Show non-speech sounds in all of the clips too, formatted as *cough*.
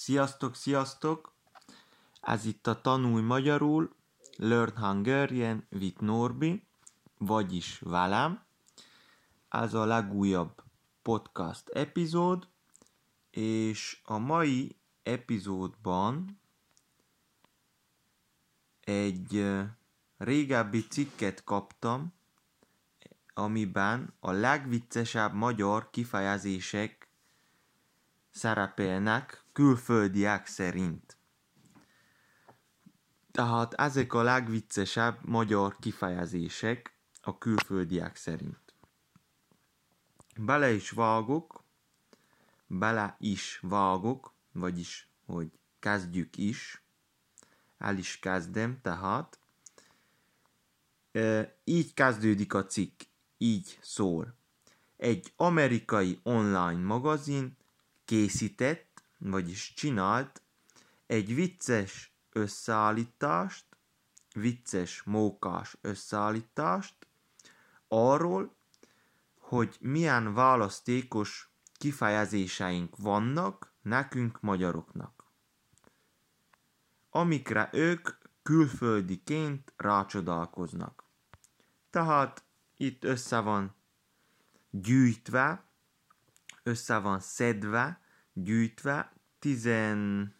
Sziasztok, sziasztok! Ez itt a Tanulj Magyarul, Learn Hungarian with Norbi, vagyis velem. Ez a legújabb podcast epizód, és a mai epizódban egy régebbi cikket kaptam, amiben a legviccesebb magyar kifejezések szerepelnek külföldiek szerint. Tehát ezek a legviccesebb magyar kifejezések a külföldiek szerint. Bele is vágok, bele is vágok, vagyis, hogy kezdjük is, el is kezdem, tehát e, így kezdődik a cikk, így szól. Egy amerikai online magazin készített, vagyis csinált egy vicces összeállítást, vicces mókás összeállítást arról, hogy milyen választékos kifejezéseink vannak nekünk magyaroknak, amikre ők külföldiként rácsodálkoznak. Tehát itt össze van gyűjtve, össze van szedve, gyűjtve tizen,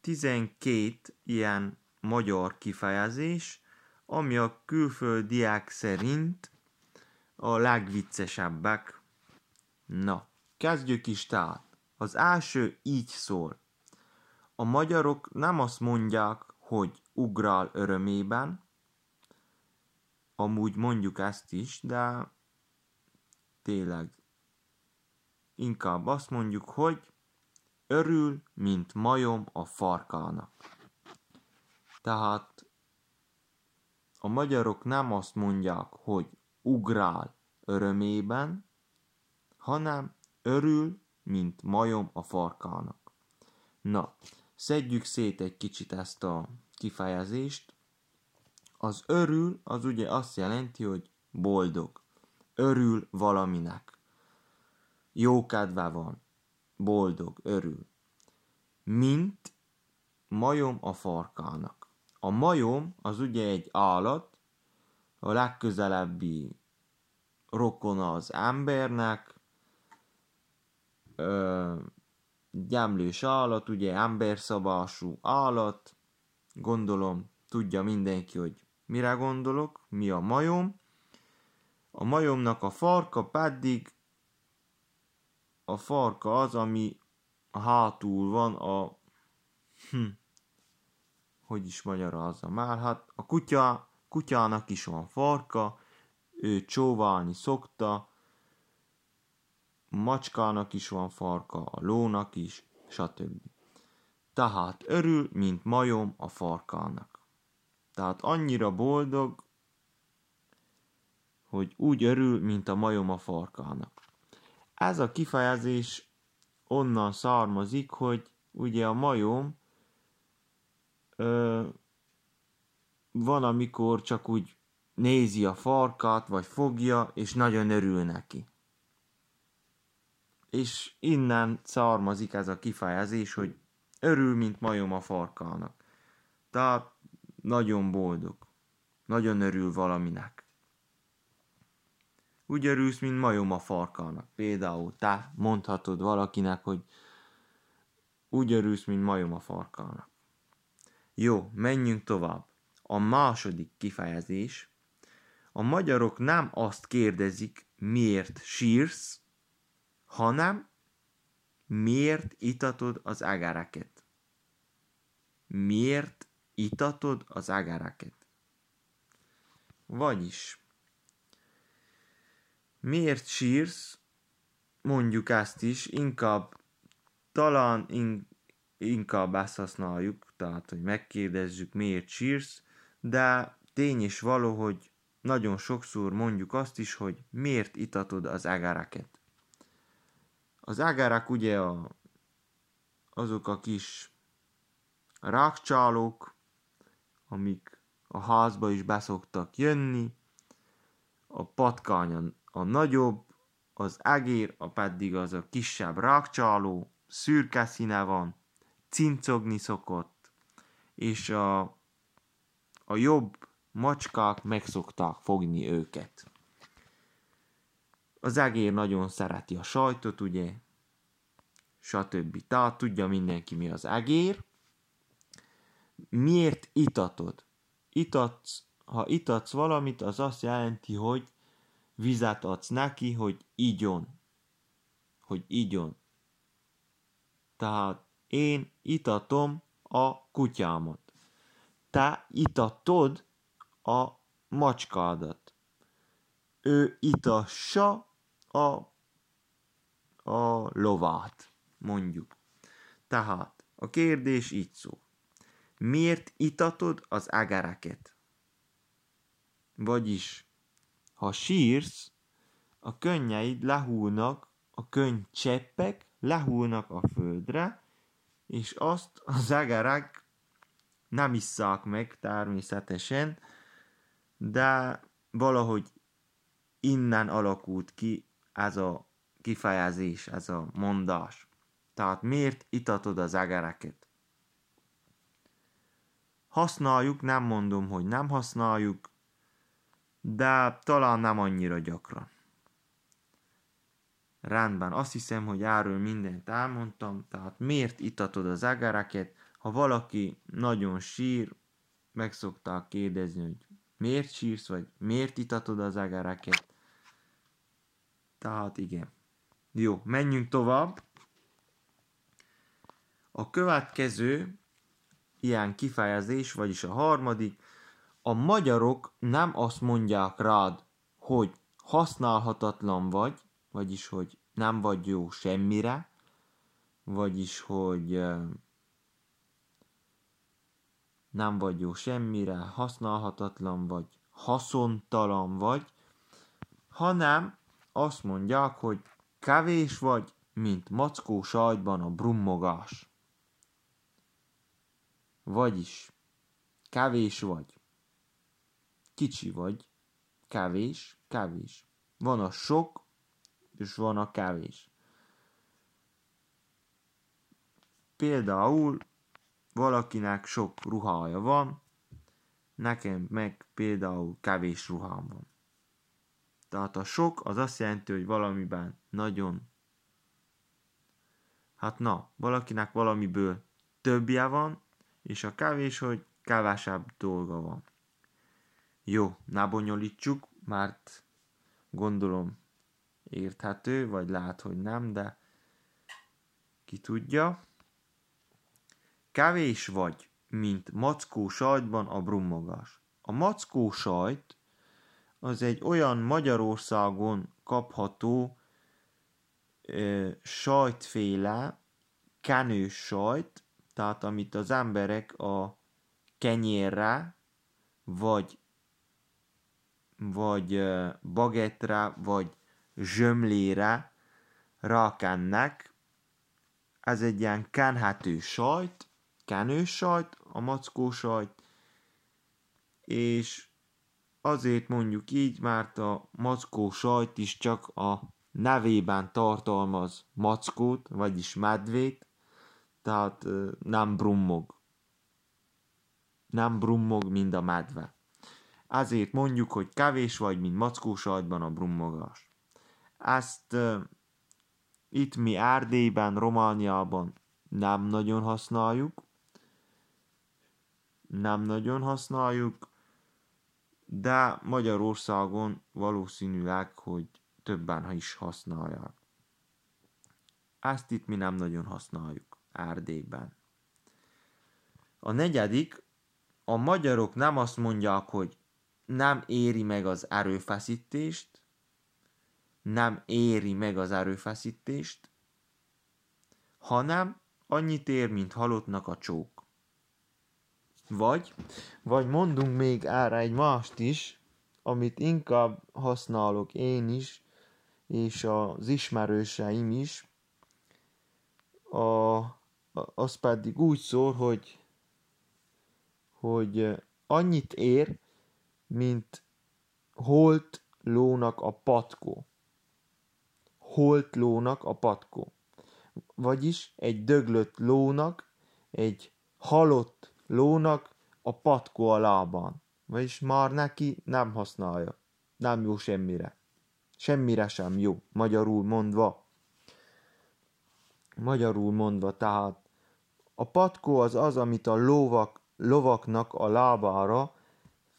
12 ilyen magyar kifejezés, ami a külföldiek szerint a legviccesebbek. Na, kezdjük is tehát. Az első így szól. A magyarok nem azt mondják, hogy ugrál örömében, amúgy mondjuk ezt is, de tényleg inkább azt mondjuk, hogy örül, mint majom a farkának. Tehát a magyarok nem azt mondják, hogy ugrál örömében, hanem örül, mint majom a farkának. Na, szedjük szét egy kicsit ezt a kifejezést. Az örül, az ugye azt jelenti, hogy boldog. Örül valaminek. Jó kedve van. Boldog, örül. Mint majom a farkának. A majom az ugye egy állat, a legközelebbi rokona az embernek, ö, gyemlős állat, ugye emberszabású állat, gondolom tudja mindenki, hogy mire gondolok, mi a majom. A majomnak a farka pedig a farka az, ami hátul van a hm, hogy is magyarázza már, hát a kutya, kutyának is van farka, ő csóválni szokta, macskának is van farka, a lónak is, stb. Tehát örül, mint majom a farkának. Tehát annyira boldog, hogy úgy örül, mint a majom a farkának. Ez a kifejezés onnan származik, hogy ugye a majom ö, van, amikor csak úgy nézi a farkat, vagy fogja, és nagyon örül neki. És innen származik ez a kifejezés, hogy örül, mint majom a farkának. Tehát nagyon boldog. Nagyon örül valaminek. Úgy örülsz, mint majom a farkának. Például te mondhatod valakinek, hogy úgy örülsz, mint majom a farkának. Jó, menjünk tovább. A második kifejezés. A magyarok nem azt kérdezik, miért sírsz, hanem miért itatod az agareket. Miért itatod az agareket? Vagyis, miért sírsz, mondjuk ezt is, inkább talán in, inkább ezt használjuk, tehát, hogy megkérdezzük, miért sírsz, de tény is való, hogy nagyon sokszor mondjuk azt is, hogy miért itatod az agareket. Az agarák ugye a, azok a kis rákcsálók, amik a házba is beszoktak jönni, a patkány a, nagyobb, az egér, a pedig az a kisebb rákcsáló, szürke színe van, cincogni szokott, és a, a jobb macskák megszokták fogni őket. Az egér nagyon szereti a sajtot, ugye, stb. Tehát tudja mindenki, mi az egér. Miért itatod? Itatsz, ha itatsz valamit, az azt jelenti, hogy vizet adsz neki, hogy igyon. Hogy igyon. Tehát én itatom a kutyámat. Te itatod a macskádat. Ő itassa a, a lovát, mondjuk. Tehát a kérdés így szól. Miért itatod az agareket? Vagyis, ha sírsz, a könnyeid lehúlnak, a cseppek lehúlnak a földre, és azt az agarák nem isszák meg természetesen, de valahogy innen alakult ki ez a kifejezés, ez a mondás. Tehát miért itatod az egereket? Használjuk, nem mondom, hogy nem használjuk, de talán nem annyira gyakran. Rendben, azt hiszem, hogy erről mindent elmondtam, tehát miért itatod az egereket? Ha valaki nagyon sír, meg szokták kérdezni, hogy miért sírsz, vagy miért itatod az egereket. Tehát igen. Jó, menjünk tovább. A következő ilyen kifejezés, vagyis a harmadik, a magyarok nem azt mondják rád, hogy használhatatlan vagy, vagyis hogy nem vagy jó semmire, vagyis hogy nem vagy jó semmire, használhatatlan vagy, haszontalan vagy, hanem azt mondják, hogy kevés vagy, mint mackó sajtban a brummogás. Vagyis, kevés vagy, kicsi vagy, kevés, kevés. Van a sok, és van a kevés. Például valakinek sok ruhája van, nekem meg például kevés ruhám van. Tehát a sok az azt jelenti, hogy valamiben nagyon Hát na, valakinek valamiből többje van, és a kevés, hogy kevesebb dolga van. Jó, ne bonyolítsuk, mert gondolom érthető, vagy lát, hogy nem, de ki tudja. Kevés vagy, mint mackó sajtban a brummogás. A mackó sajt az egy olyan Magyarországon kapható ö, sajtféle, kenős sajt, tehát amit az emberek a kenyérre, vagy vagy bagettre, vagy zsömlére rákennek. Ez egy ilyen kenhető sajt, kenős sajt, a mackó sajt, és azért mondjuk így, mert a mackó sajt is csak a nevében tartalmaz mackót, vagyis medvét, tehát nem brummog. Nem brummog, mint a medve. Azért mondjuk, hogy kevés vagy, mint mackó sajtban a brummogás. Ezt uh, itt mi Erdélyben, Romániában nem nagyon használjuk. Nem nagyon használjuk, de Magyarországon valószínűleg, hogy többen ha is használják. Ezt itt mi nem nagyon használjuk Erdélyben. A negyedik, a magyarok nem azt mondják, hogy nem éri meg az erőfeszítést, nem éri meg az erőfeszítést, hanem annyit ér, mint halottnak a csók. Vagy, vagy mondunk még erre egy mást is, amit inkább használok én is, és az ismerőseim is, a, az pedig úgy szól, hogy, hogy annyit ér, mint holt lónak a patkó. Holt lónak a patkó. vagyis egy döglött lónak, egy halott lónak a patkó a lábán. Vagyis már neki nem használja. Nem jó semmire. Semmire sem jó, magyarul mondva. Magyarul mondva, tehát a patkó az az, amit a lovak, lovaknak a lábára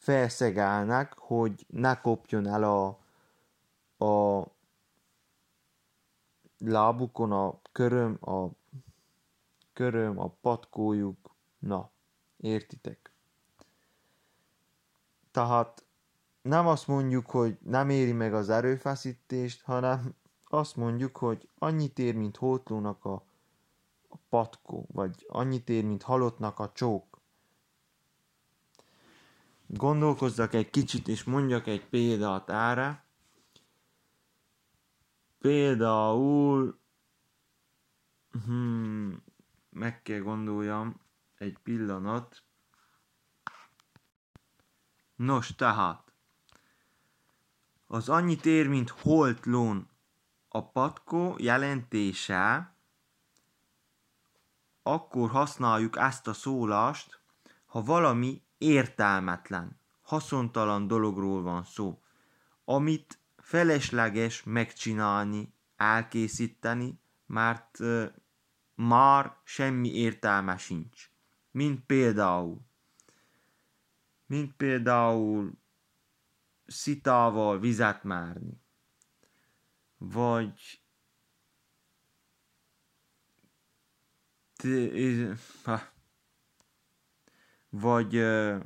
felszegálnak, hogy ne kopjon el a, a lábukon a köröm, a köröm, a patkójuk. Na, értitek? Tehát nem azt mondjuk, hogy nem éri meg az erőfeszítést, hanem azt mondjuk, hogy annyit ér, mint hótlónak a, a patkó, vagy annyit ér, mint halottnak a csók. Gondolkozzak egy kicsit, és mondjak egy példát erre. Például hmm, meg kell gondoljam egy pillanat. Nos, tehát az annyit ér, mint holt lón a patkó jelentése, akkor használjuk ezt a szólást, ha valami értelmetlen, haszontalan dologról van szó, amit felesleges megcsinálni, elkészíteni, mert uh, már semmi értelme sincs. Mint például, mint például szitával vizet márni, vagy vagy uh,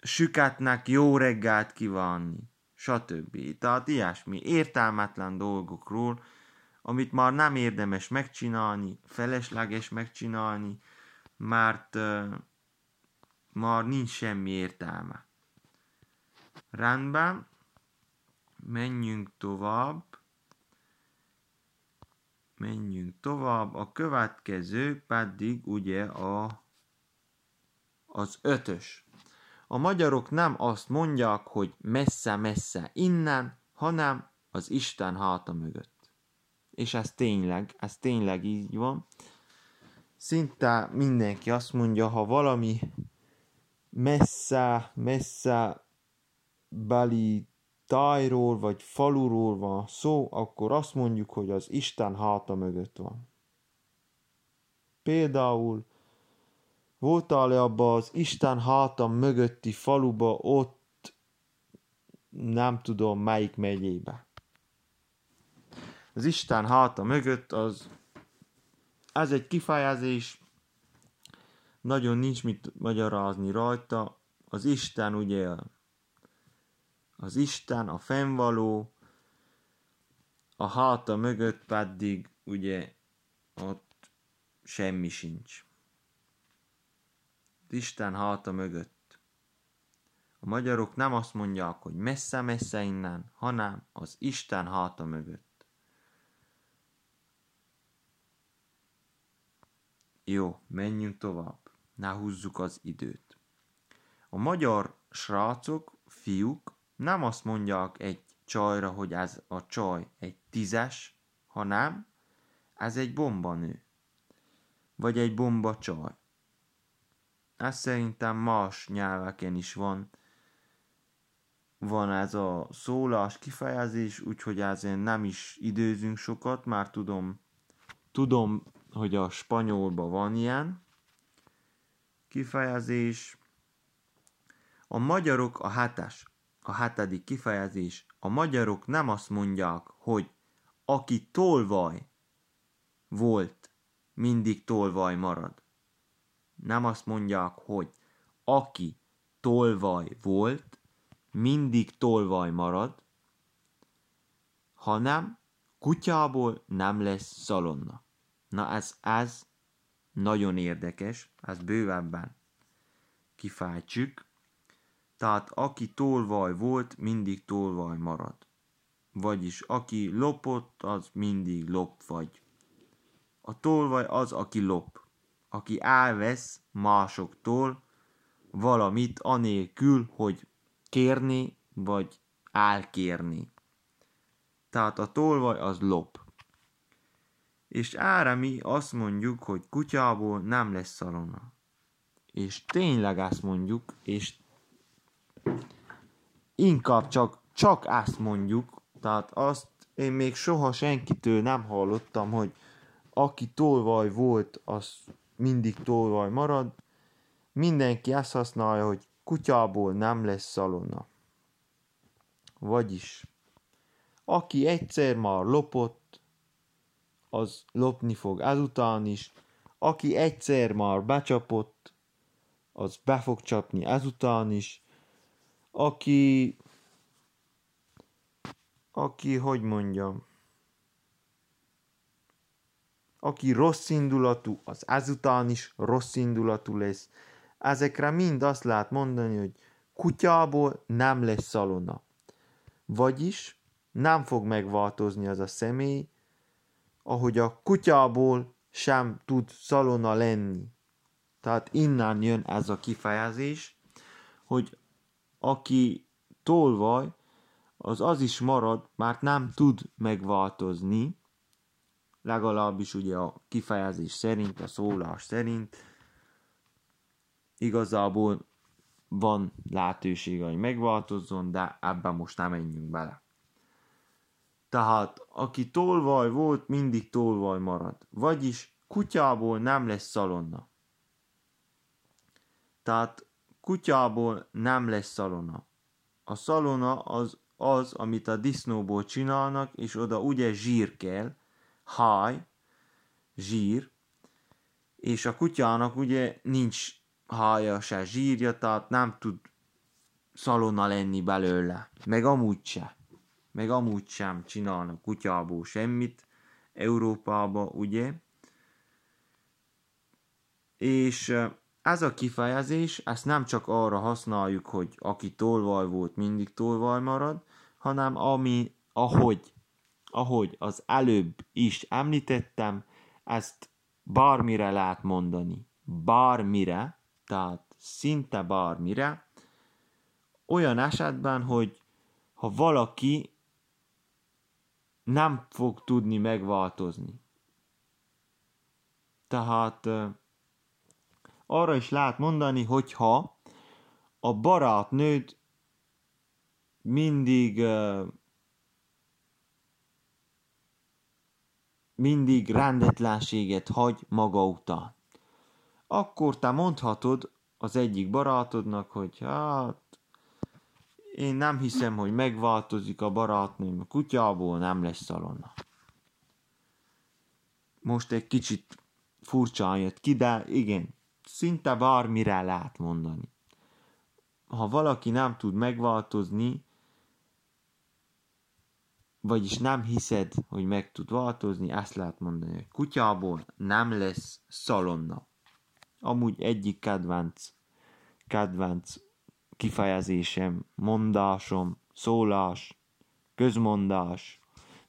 süketnek jó reggelt kívánni, stb. Tehát ilyesmi értelmetlen dolgokról, amit már nem érdemes megcsinálni, felesleges megcsinálni, mert uh, már nincs semmi értelme. Rendben, menjünk tovább. Menjünk tovább. A következő pedig ugye a, az ötös. A magyarok nem azt mondják, hogy messze-messze innen, hanem az Isten háta mögött. És ez tényleg, ez tényleg így van. Szinte mindenki azt mondja, ha valami messze, messze beli tájról vagy faluról van szó, akkor azt mondjuk, hogy az Isten háta mögött van. Például voltál-e abba az Isten háta mögötti faluba, ott nem tudom melyik megyébe. Az Isten háta mögött az ez egy kifejezés, nagyon nincs mit magyarázni rajta. Az Isten ugye az Isten, a fennvaló, a háta mögött pedig ugye ott semmi sincs. Isten háta mögött. A magyarok nem azt mondják, hogy messze-messze innen, hanem az Isten háta mögött. Jó, menjünk tovább. Ne húzzuk az időt. A magyar srácok, fiúk nem azt mondják egy csajra, hogy ez a csaj egy tízes, hanem ez egy bombanő. Vagy egy bomba Ez szerintem más nyelveken is van. Van ez a szólás kifejezés, úgyhogy ezért nem is időzünk sokat, már tudom, tudom, hogy a spanyolban van ilyen kifejezés. A magyarok a hetes a hetedik kifejezés, a magyarok nem azt mondják, hogy aki tolvaj volt, mindig tolvaj marad. Nem azt mondják, hogy aki tolvaj volt, mindig tolvaj marad, hanem kutyából nem lesz szalonna. Na ez, ez nagyon érdekes, ez bővebben kifejtsük. Tehát aki tolvaj volt, mindig tolvaj marad. Vagyis aki lopott, az mindig lop vagy. A tolvaj az, aki lop. Aki elvesz másoktól valamit anélkül, hogy kérni vagy elkérni. Tehát a tolvaj az lop. És ára mi azt mondjuk, hogy kutyából nem lesz szalonna. És tényleg ezt mondjuk, és inkább csak, csak ezt mondjuk, tehát azt én még soha senkitől nem hallottam, hogy aki tolvaj volt, az mindig tolvaj marad. Mindenki ezt használja, hogy kutyából nem lesz szalonna. Vagyis, aki egyszer már lopott, az lopni fog ezután is. Aki egyszer már becsapott, az be fog csapni ezután is. Aki, aki, hogy mondjam, aki rossz indulatú, az ezután is rossz indulatú lesz. Ezekre mind azt lehet mondani, hogy kutyából nem lesz szalona. Vagyis nem fog megváltozni az a személy, ahogy a kutyából sem tud szalona lenni. Tehát innen jön ez a kifejezés, hogy aki tolvaj, az az is marad, mert nem tud megváltozni, legalábbis ugye a kifejezés szerint, a szólás szerint, igazából van lehetősége, hogy megváltozzon, de ebben most nem menjünk bele. Tehát, aki tolvaj volt, mindig tolvaj marad. Vagyis kutyából nem lesz szalonna. Tehát kutyából nem lesz szalonna. A szalona az az, amit a disznóból csinálnak, és oda ugye zsír kell, háj, zsír, és a kutyának ugye nincs hája, se zsírja, tehát nem tud szalonna lenni belőle. Meg amúgy se. Meg amúgy sem csinálnak kutyából semmit Európába, ugye? És ez a kifejezés, ezt nem csak arra használjuk, hogy aki tolvaj volt, mindig tolvaj marad, hanem ami, ahogy, ahogy az előbb is említettem, ezt bármire lehet mondani. Bármire, tehát szinte bármire, olyan esetben, hogy ha valaki nem fog tudni megváltozni. Tehát arra is lehet mondani, hogyha a barátnőd mindig mindig rendetlenséget hagy maga után. Akkor te mondhatod az egyik barátodnak, hogy hát én nem hiszem, hogy megváltozik a barátnőm, a kutyából nem lesz szalonna. Most egy kicsit furcsán jött ki, de igen, szinte bármire lehet mondani. Ha valaki nem tud megváltozni, vagyis nem hiszed, hogy meg tud változni, ezt lehet mondani, hogy kutyából nem lesz szalonna. Amúgy egyik kedvenc, kedvenc kifejezésem, mondásom, szólás, közmondás,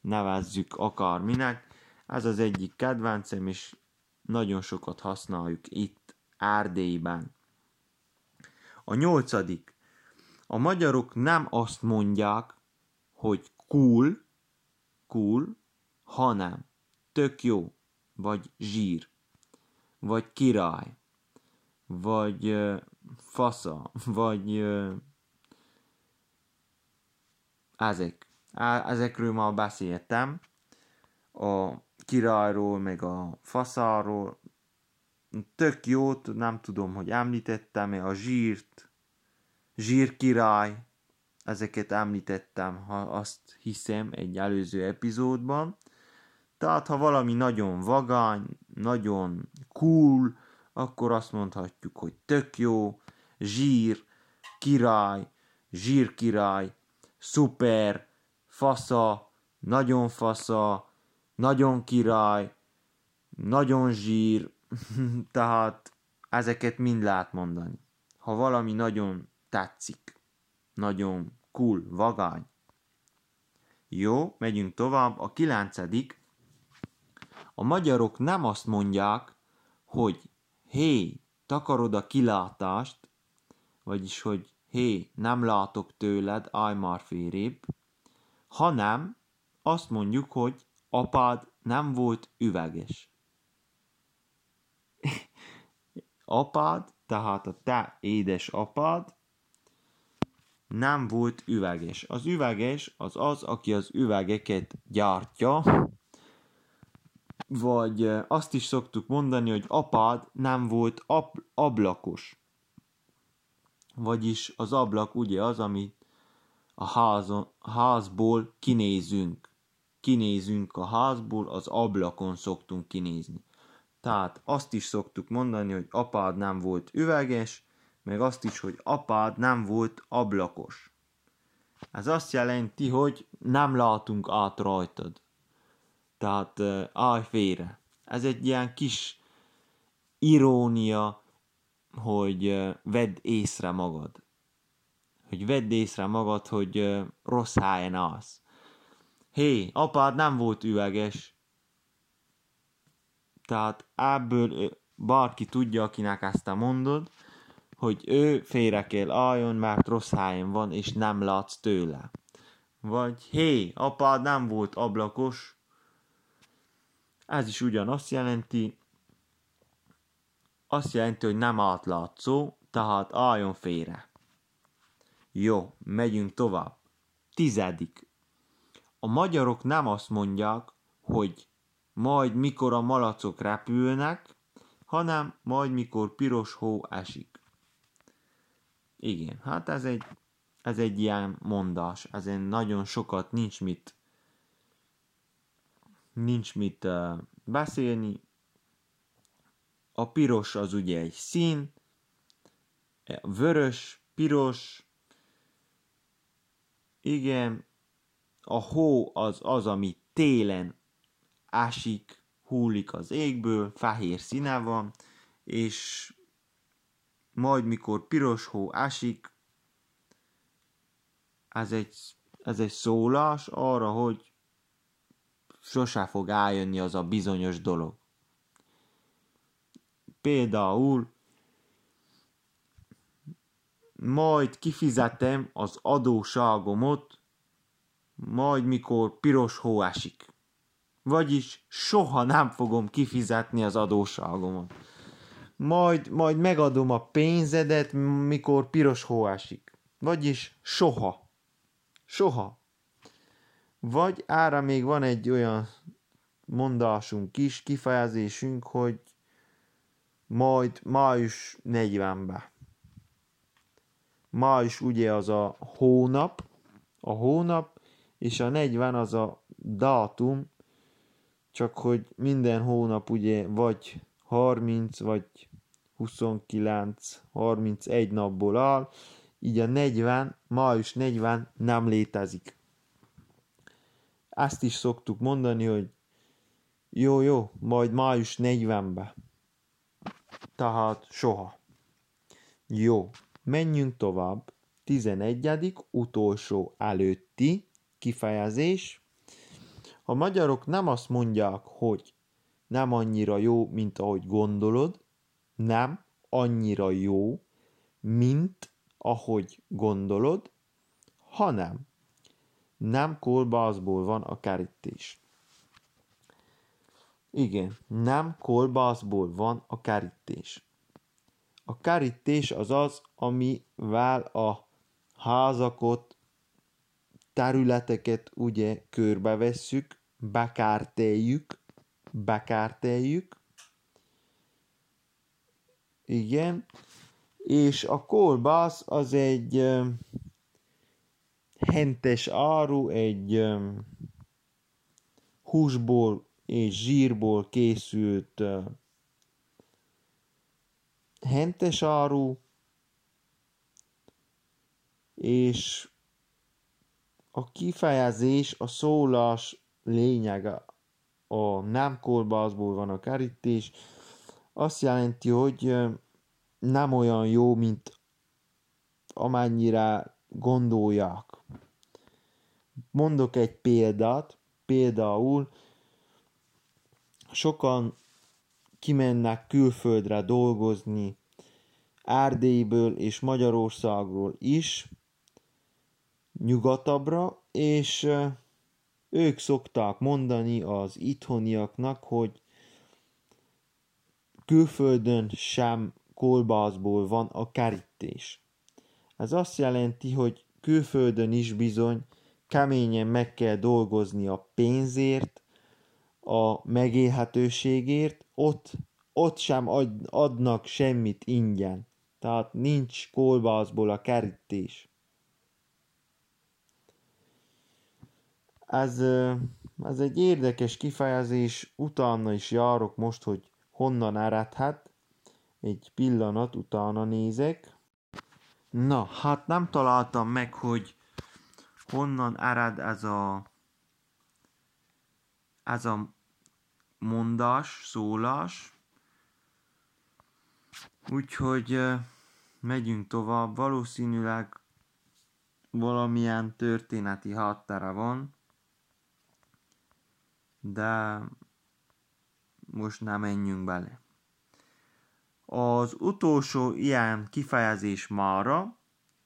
nevezzük akárminek. Ez az egyik kedvencem, és nagyon sokat használjuk itt Erdélyben. A nyolcadik. A magyarok nem azt mondják, hogy cool, cool, hanem tök jó, vagy zsír, vagy király, vagy uh, fasza, *laughs* vagy uh, ezek. Ezekről már beszéltem, a királyról, meg a faszáról, tök jót, nem tudom, hogy említettem-e a zsírt, zsírkirály, ezeket említettem, ha azt hiszem, egy előző epizódban. Tehát, ha valami nagyon vagány, nagyon cool, akkor azt mondhatjuk, hogy tök jó, zsír, király, zsírkirály, szuper, fasza, nagyon fasza, nagyon király, nagyon zsír, *laughs* tehát ezeket mind lehet mondani. Ha valami nagyon tetszik, nagyon cool, vagány. Jó, megyünk tovább. A kilencedik. A magyarok nem azt mondják, hogy hé, takarod a kilátást, vagyis, hogy hé, nem látok tőled, állj már férébb, hanem azt mondjuk, hogy apád nem volt üveges. *laughs* apád, tehát a te édes apád nem volt üveges. Az üveges az az, aki az üvegeket gyártja, vagy azt is szoktuk mondani, hogy apád nem volt ab- ablakos. Vagyis az ablak ugye az, amit a házon, házból kinézünk. Kinézünk a házból, az ablakon szoktunk kinézni. Tehát azt is szoktuk mondani, hogy apád nem volt üveges, meg azt is, hogy apád nem volt ablakos. Ez azt jelenti, hogy nem látunk át rajtad. Tehát uh, állj félre. Ez egy ilyen kis irónia, hogy vedd észre magad. Hogy vedd észre magad, hogy uh, rossz helyen állsz. Hé, apád nem volt üveges. Tehát ebből bárki tudja, akinek ezt mondod, hogy ő félre kell álljon, mert rossz helyen van, és nem látsz tőle. Vagy hé, apád nem volt ablakos. Ez is ugyanazt jelenti, azt jelenti, hogy nem átlátszó, tehát álljon félre. Jó, megyünk tovább. Tizedik. A magyarok nem azt mondják, hogy majd mikor a malacok repülnek, hanem majd mikor piros hó esik. Igen, hát ez egy, ez egy ilyen mondás, ezen nagyon sokat nincs mit nincs mit uh, beszélni. A piros az ugye egy szín, vörös, piros, igen, a hó az az, ami télen ásik, hullik az égből, fehér színe van, és majd mikor piros hó ásik, ez egy, ez egy szólás arra, hogy sose fog eljönni az a bizonyos dolog. Például majd kifizetem az adóságomot, majd mikor piros hó esik. Vagyis soha nem fogom kifizetni az adóságomat majd, majd megadom a pénzedet, mikor piros hó esik. Vagyis soha. Soha. Vagy ára még van egy olyan mondásunk is, kifejezésünk, hogy majd május 40-ben. Május ugye az a hónap, a hónap, és a 40 az a dátum, csak hogy minden hónap ugye vagy 30 vagy 29, 31 napból áll, így a 40, május 40 nem létezik. Ezt is szoktuk mondani, hogy jó, jó, majd május 40-be. Tehát soha. Jó, menjünk tovább. 11. utolsó előtti kifejezés. A magyarok nem azt mondják, hogy nem annyira jó, mint ahogy gondolod, nem annyira jó, mint ahogy gondolod, hanem nem kolbászból van a kerítés. Igen, nem kolbászból van a kerítés. A kerítés az az, amivel a házakot, területeket ugye körbevesszük, bekártéljük, bekártéljük, igen. És a kolbász az egy hentes áru, egy húsból és zsírból készült hentes áru, és a kifejezés, a szólás lényege a nem kolbászból van a kerítés, azt jelenti, hogy nem olyan jó, mint amennyire gondolják. Mondok egy példát, például sokan kimennek külföldre dolgozni, Erdélyből és Magyarországról is, nyugatabbra, és ők szokták mondani az itthoniaknak, hogy külföldön sem kolbászból van a kerítés. Ez azt jelenti, hogy külföldön is bizony keményen meg kell dolgozni a pénzért, a megélhetőségért, ott, ott sem ad, adnak semmit ingyen. Tehát nincs kolbászból a kerítés. Ez, ez egy érdekes kifejezés, utána is járok most, hogy honnan eredhet. Egy pillanat utána nézek. Na, hát nem találtam meg, hogy honnan ered ez a ez a mondás, szólás. Úgyhogy megyünk tovább. Valószínűleg valamilyen történeti háttere van, de most nem menjünk bele. Az utolsó ilyen kifejezés mára,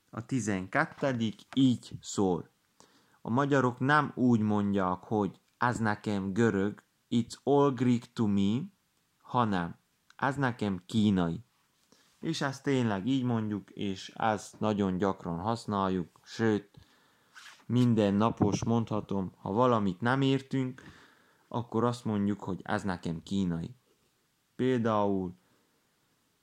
a 12. így szól. A magyarok nem úgy mondják, hogy ez nekem görög, it's all Greek to me, hanem ez nekem kínai. És ezt tényleg így mondjuk, és ezt nagyon gyakran használjuk, sőt, minden napos mondhatom, ha valamit nem értünk, akkor azt mondjuk, hogy ez nekem kínai. Például,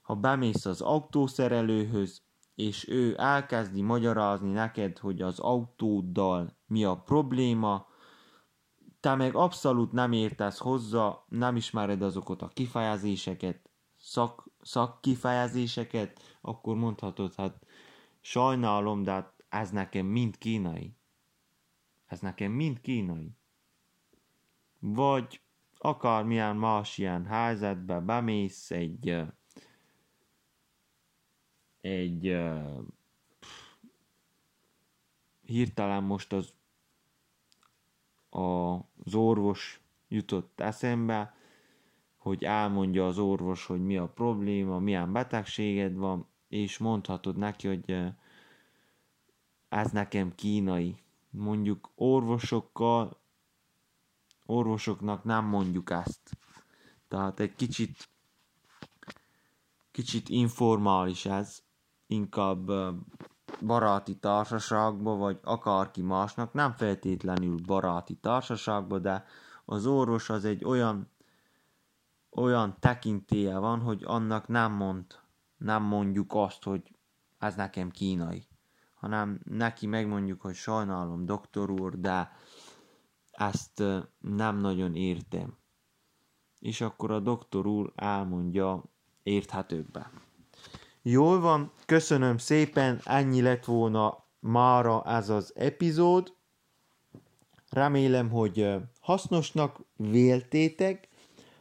ha bemész az autószerelőhöz, és ő elkezdi magyarázni neked, hogy az autóddal mi a probléma, te meg abszolút nem értesz hozzá, nem ismered azokat a kifejezéseket, szak, szakkifejezéseket, akkor mondhatod, hát sajnálom, de hát ez nekem mind kínai. Ez nekem mind kínai. Vagy akármilyen más ilyen helyzetbe bemész egy egy hirtelen most az az orvos jutott eszembe, hogy elmondja az orvos, hogy mi a probléma, milyen betegséged van, és mondhatod neki, hogy ez nekem kínai. Mondjuk orvosokkal, orvosoknak nem mondjuk ezt. Tehát egy kicsit, kicsit informális ez, inkább baráti társaságba, vagy akárki másnak, nem feltétlenül baráti társaságba, de az orvos az egy olyan, olyan tekintélye van, hogy annak nem mond, nem mondjuk azt, hogy ez nekem kínai, hanem neki megmondjuk, hogy sajnálom, doktor úr, de ezt nem nagyon értem. És akkor a doktor úr elmondja érthetőkbe. Jól van, köszönöm szépen, ennyi lett volna mára ez az epizód. Remélem, hogy hasznosnak véltétek,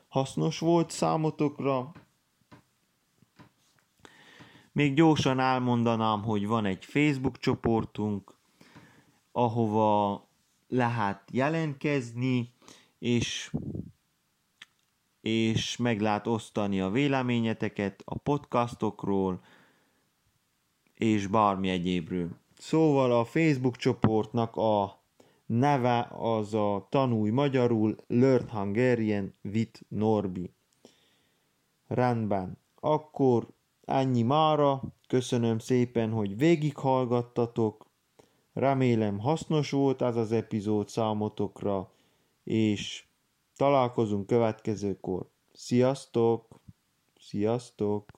hasznos volt számotokra. Még gyorsan elmondanám, hogy van egy Facebook csoportunk, ahova lehet jelentkezni, és és meg lehet osztani a véleményeteket a podcastokról, és bármi egyébről. Szóval a Facebook csoportnak a neve az a Tanulj Magyarul Learn Hungarian with Norbi. Rendben. Akkor ennyi mára. Köszönöm szépen, hogy végighallgattatok. Remélem hasznos volt ez az epizód számotokra, és Találkozunk következőkor. Sziasztok! Sziasztok!